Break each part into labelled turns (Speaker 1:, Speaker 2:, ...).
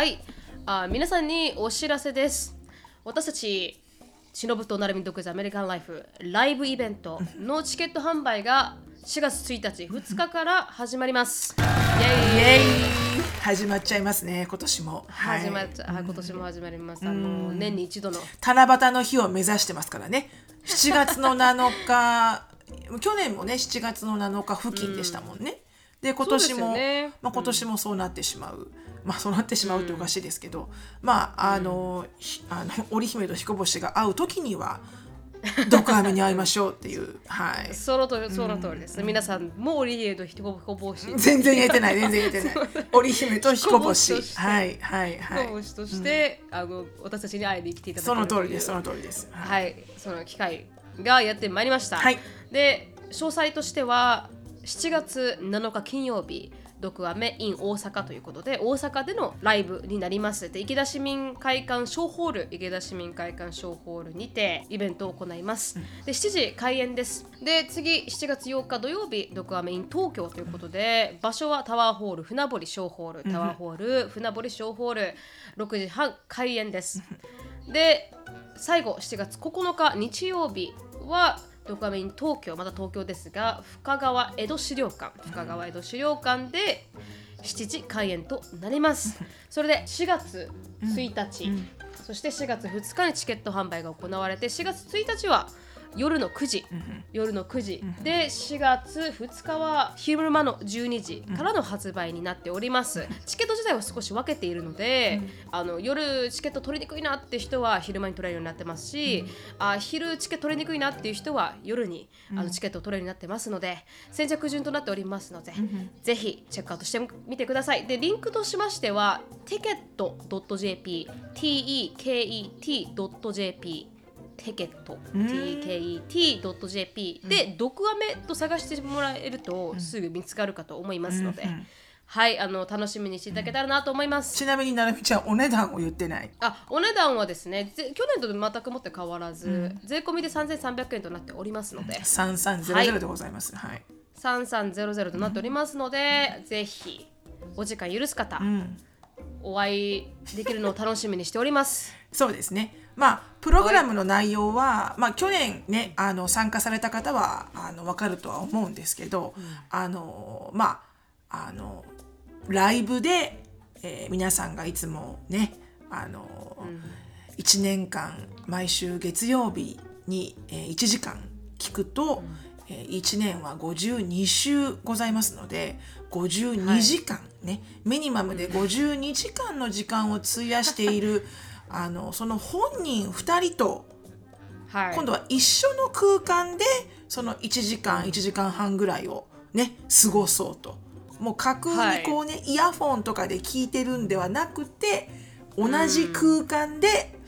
Speaker 1: はい。あ皆さんにお知らせです。私たちしのぶとなるみ独自アメリカンライフライブイベントのチケット販売が4月1日2日から始まります。イエイ。
Speaker 2: イエイ。始まっちゃいますね。今年も、はい、
Speaker 1: 始まっちゃ、はい、今年も始まります。あの年に一度の。
Speaker 2: 七夕の日を目指してますからね。7月の7日。去年もね7月の7日付近でしたもんね、で今年も、
Speaker 1: ね、
Speaker 2: まあ、今年もそうなってしまう、まあそうなってしまうっておかしいですけど、まああの,、あの 織姫と彦星が会う時には毒アメに会いましょうっていう。はい。
Speaker 1: そのとその通りです、ね皆さんも織姫と彦星。
Speaker 2: 全然言えてない。全然言えてない。織姫と彦星。はいはいはい。
Speaker 1: 彦星として、あの私たちに会いに来ていただ
Speaker 2: その通りです。その通りです。
Speaker 1: はい、その機会がやってまいりました。
Speaker 2: はい。
Speaker 1: で、詳細としては7月7日金曜日、毒アメ in 大阪ということで、大阪でのライブになります。で、池田市民会館小ホール、池田市民会館小ホールにてイベントを行います。で、7時開演です。で、次、7月8日土曜日、毒アメ in 東京ということで、場所はタワーホール、船堀小ホール、タワーホール、船堀小ホール、6時半開演です。で最後7月9日日曜日はドカメイン東京また東京ですが深川江戸資料館。深川江戸資料館で7時開演となります。それで4月1日、そして4月2日にチケット販売が行われて4月1日は夜の9時、夜の9時、で4月2日は昼間の12時からの発売になっております、チケット自体は少し分けているので、あの夜チケット取りにくいなって人は昼間に取れるようになってますし、あ昼チケット取りにくいなっていう人は夜に、あのチケットを取れるようになってますので先着順となっておりますので、ぜひチェックアウトしてみてください。でリンクとしましては ticket.jp t-e-k-e-t.jp テケット TKET.jp で、毒アメと探してもらえるとすぐ見つかるかと思いますので、はいあの楽しみにしていただけたらなと思います、
Speaker 2: ちなみになるみちゃんお値段を言ってない。
Speaker 1: あお値段はですねぜ去年と全くもって変わらず、税込みで3300円となっておりますので。
Speaker 2: 3300でございます。はい、
Speaker 1: 3300となっておりますので、ぜひお時間許す方、お会いできるのを楽しみにしております。
Speaker 2: そうですね。まあプログラムの内容は、まあ去年ねあの参加された方はあのわかるとは思うんですけど、あのまああのライブで、えー皆さんがいつもねあの、1年間毎週月曜日に、えー1時間聞くと、えー1年は52週ございますので52時間、ねミニマムで52時間の時間を費やしている あのその本人2人と
Speaker 1: はい。
Speaker 2: 今度は一緒の空間でその1時間1時間半ぐらいをね過ごそうと。もう架空にこうね、イヤフォンとかで聞いてるんではなくて同じ空間で、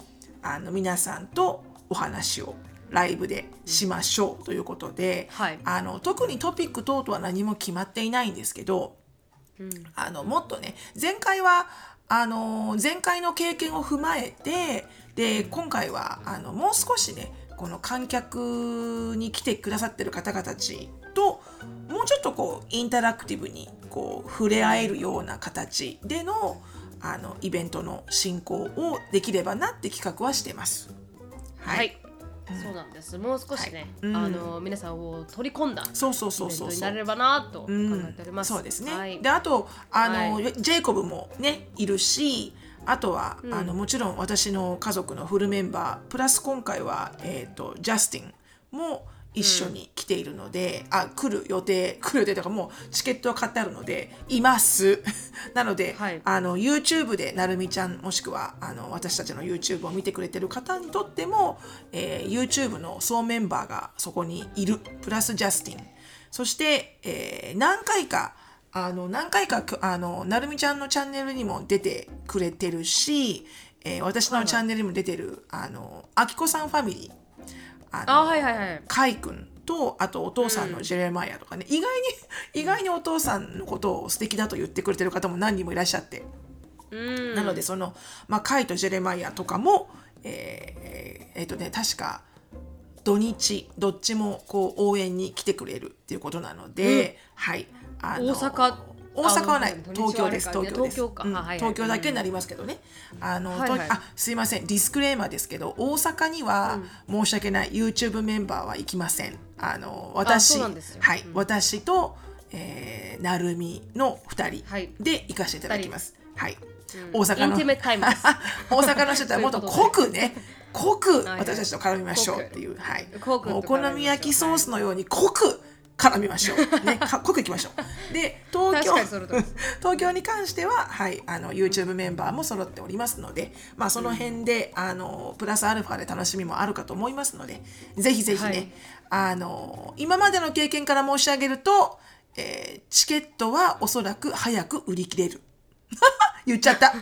Speaker 2: あの皆さんとお話をライブでしましょうということで、
Speaker 1: はい。
Speaker 2: あの特にトピック等々は何も決まっていないんですけど、あのもっとね前回はあの前回の経験を踏まえてで今回はあのもう少しねこの観客に来てくださってる方々たちともうちょっとこうインタラクティブにこう触れ合えるような形でのあのイベントの進行をできればなって企画はしてます。
Speaker 1: はい、そうなんです。もう少しね、
Speaker 2: はい。うん。
Speaker 1: あの皆さんを取り込んだ
Speaker 2: そうそうそうそう。
Speaker 1: になれればなと考
Speaker 2: うん。
Speaker 1: えております、
Speaker 2: そうですね。
Speaker 1: はい。
Speaker 2: であとあの、
Speaker 1: は
Speaker 2: ジェイコブもねいるしあとは、あのもちろん私の家族のフルメンバープラス今回は、えー、とジャスティンも一緒に来ているので、あ来る予定来る予定とかもうチケットは買ってあるのでいます。なので、
Speaker 1: はい。
Speaker 2: あの YouTube でなるみちゃんもしくはあの私たちの YouTube を見てくれてる方にとっても、えー YouTube の総メンバーがそこにいる。プラスジャスティンそして、えー何回かあの何回かあのなるみちゃんのチャンネルにも出てくれてるし、えー私のチャンネルにも出てる、あのあきこさんファミリーあの
Speaker 1: あはいはいはい。
Speaker 2: カイ君とあとお父さんのジェレマイヤとかね、意外に意外にお父さんのことを素敵だと言ってくれてる方も何人もいらっしゃって、
Speaker 1: うん。
Speaker 2: なのでその、まあ、カイとジェレマイヤとかもえーえーとね確か土日どっちもこう応援に来てくれるっていうことなので、はい。あの
Speaker 1: 大阪
Speaker 2: 大阪はない。東京です。東京です。
Speaker 1: 東京
Speaker 2: だけになりますけどね、あの、
Speaker 1: はいはい。
Speaker 2: とあすいません。ディスクレーマーですけど大阪には申し訳ない YouTube メンバーは行きません。あの私はい、私と、えー、なるみの2
Speaker 1: はい。
Speaker 2: 人で行かせていただきます。はい、大阪の 大阪の人たちはもっと濃くね濃く私たちと絡みましょうっていう、はい、お好み焼きソースのように濃く絡みましょう、ね、か濃くいきましょう。で東京 東京に関しては、はい、あの YouTube メンバーも揃っておりますので、まあ、その辺で、あのプラスアルファで楽しみもあるかと思いますのでぜひぜひね、
Speaker 1: はい。
Speaker 2: あの今までの経験から申し上げると、えーチケットはおそらく早く売り切れる。言っちゃった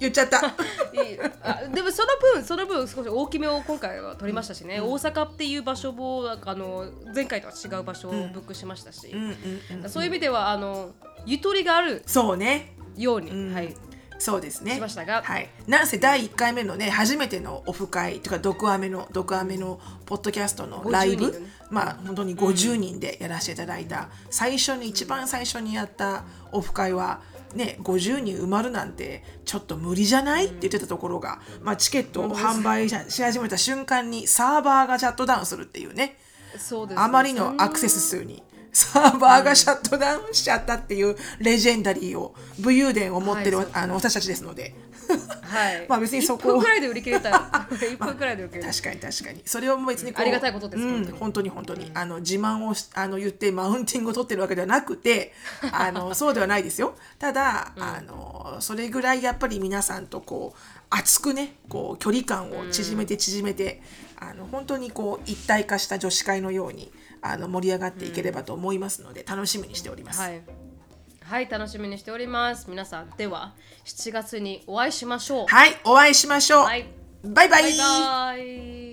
Speaker 2: 言っちゃった。
Speaker 1: いいあでもその分その分少し大きめを今回は取りましたしね、大阪っていう場所をあの前回とは違う場所をブックしましたし、
Speaker 2: うんうんうん
Speaker 1: そういう意味ではあのゆとりがある
Speaker 2: そうね。
Speaker 1: ように、
Speaker 2: ん。
Speaker 1: はい、
Speaker 2: そうですね。
Speaker 1: しましたが。
Speaker 2: はい。なんせ第1回目のね、初めてのオフ会とか、毒アメの、毒アメのポッドキャストのライ
Speaker 1: 50人
Speaker 2: ブ、
Speaker 1: のね。
Speaker 2: まあ本当に50人でやらせていただいた、最初に、一番最初にやったオフ会は、ね、50人埋まるなんてちょっと無理じゃない？って言ってたところが、まあ、チケットを販売しし始めた瞬間にサーバーがシャットダウンするっていうね。
Speaker 1: そうですね。
Speaker 2: あまりのアクセス数にサーバーがシャットダウンしちゃったっていうレジェンダリーを武勇伝を持ってる、
Speaker 1: はい
Speaker 2: あの私たちです。ので
Speaker 1: はい、
Speaker 2: まあ別にそこ
Speaker 1: 1分くらいで売り切れた。1分くらいで売り切れた、
Speaker 2: 確かに確かにそれを別にこう。
Speaker 1: ありがたいことです
Speaker 2: うん
Speaker 1: 本当に。
Speaker 2: 本当に本当に、あの自慢をしあの言ってマウンティングを取ってるわけではなくてあのそうではないですよ。ただ、あのそれぐらいやっぱり皆さんとこう熱くねこう距離感を縮めて縮めて、あの本当にこう一体化した女子会のようにあの盛り上がっていければと思いますので、楽しみにしております。
Speaker 1: はい、はい、楽しみにしております。皆さんでは7月にお会いしましょう。
Speaker 2: はい、お会いしましょう。
Speaker 1: はい。
Speaker 2: バイバイ。
Speaker 1: バイバイ